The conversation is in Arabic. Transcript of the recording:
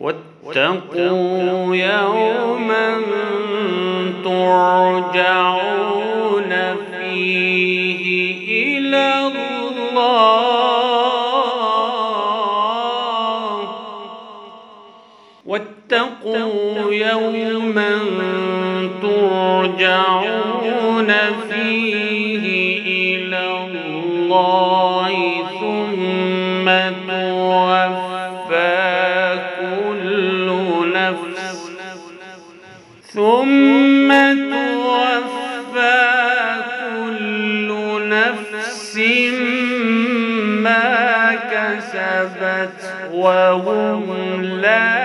واتقوا يوما ترجعون فيه إلى الله. واتقوا يوما ترجعون فيه إلى الله ثم توفى. ثم توفى كل نفس ما كسبت وهم لا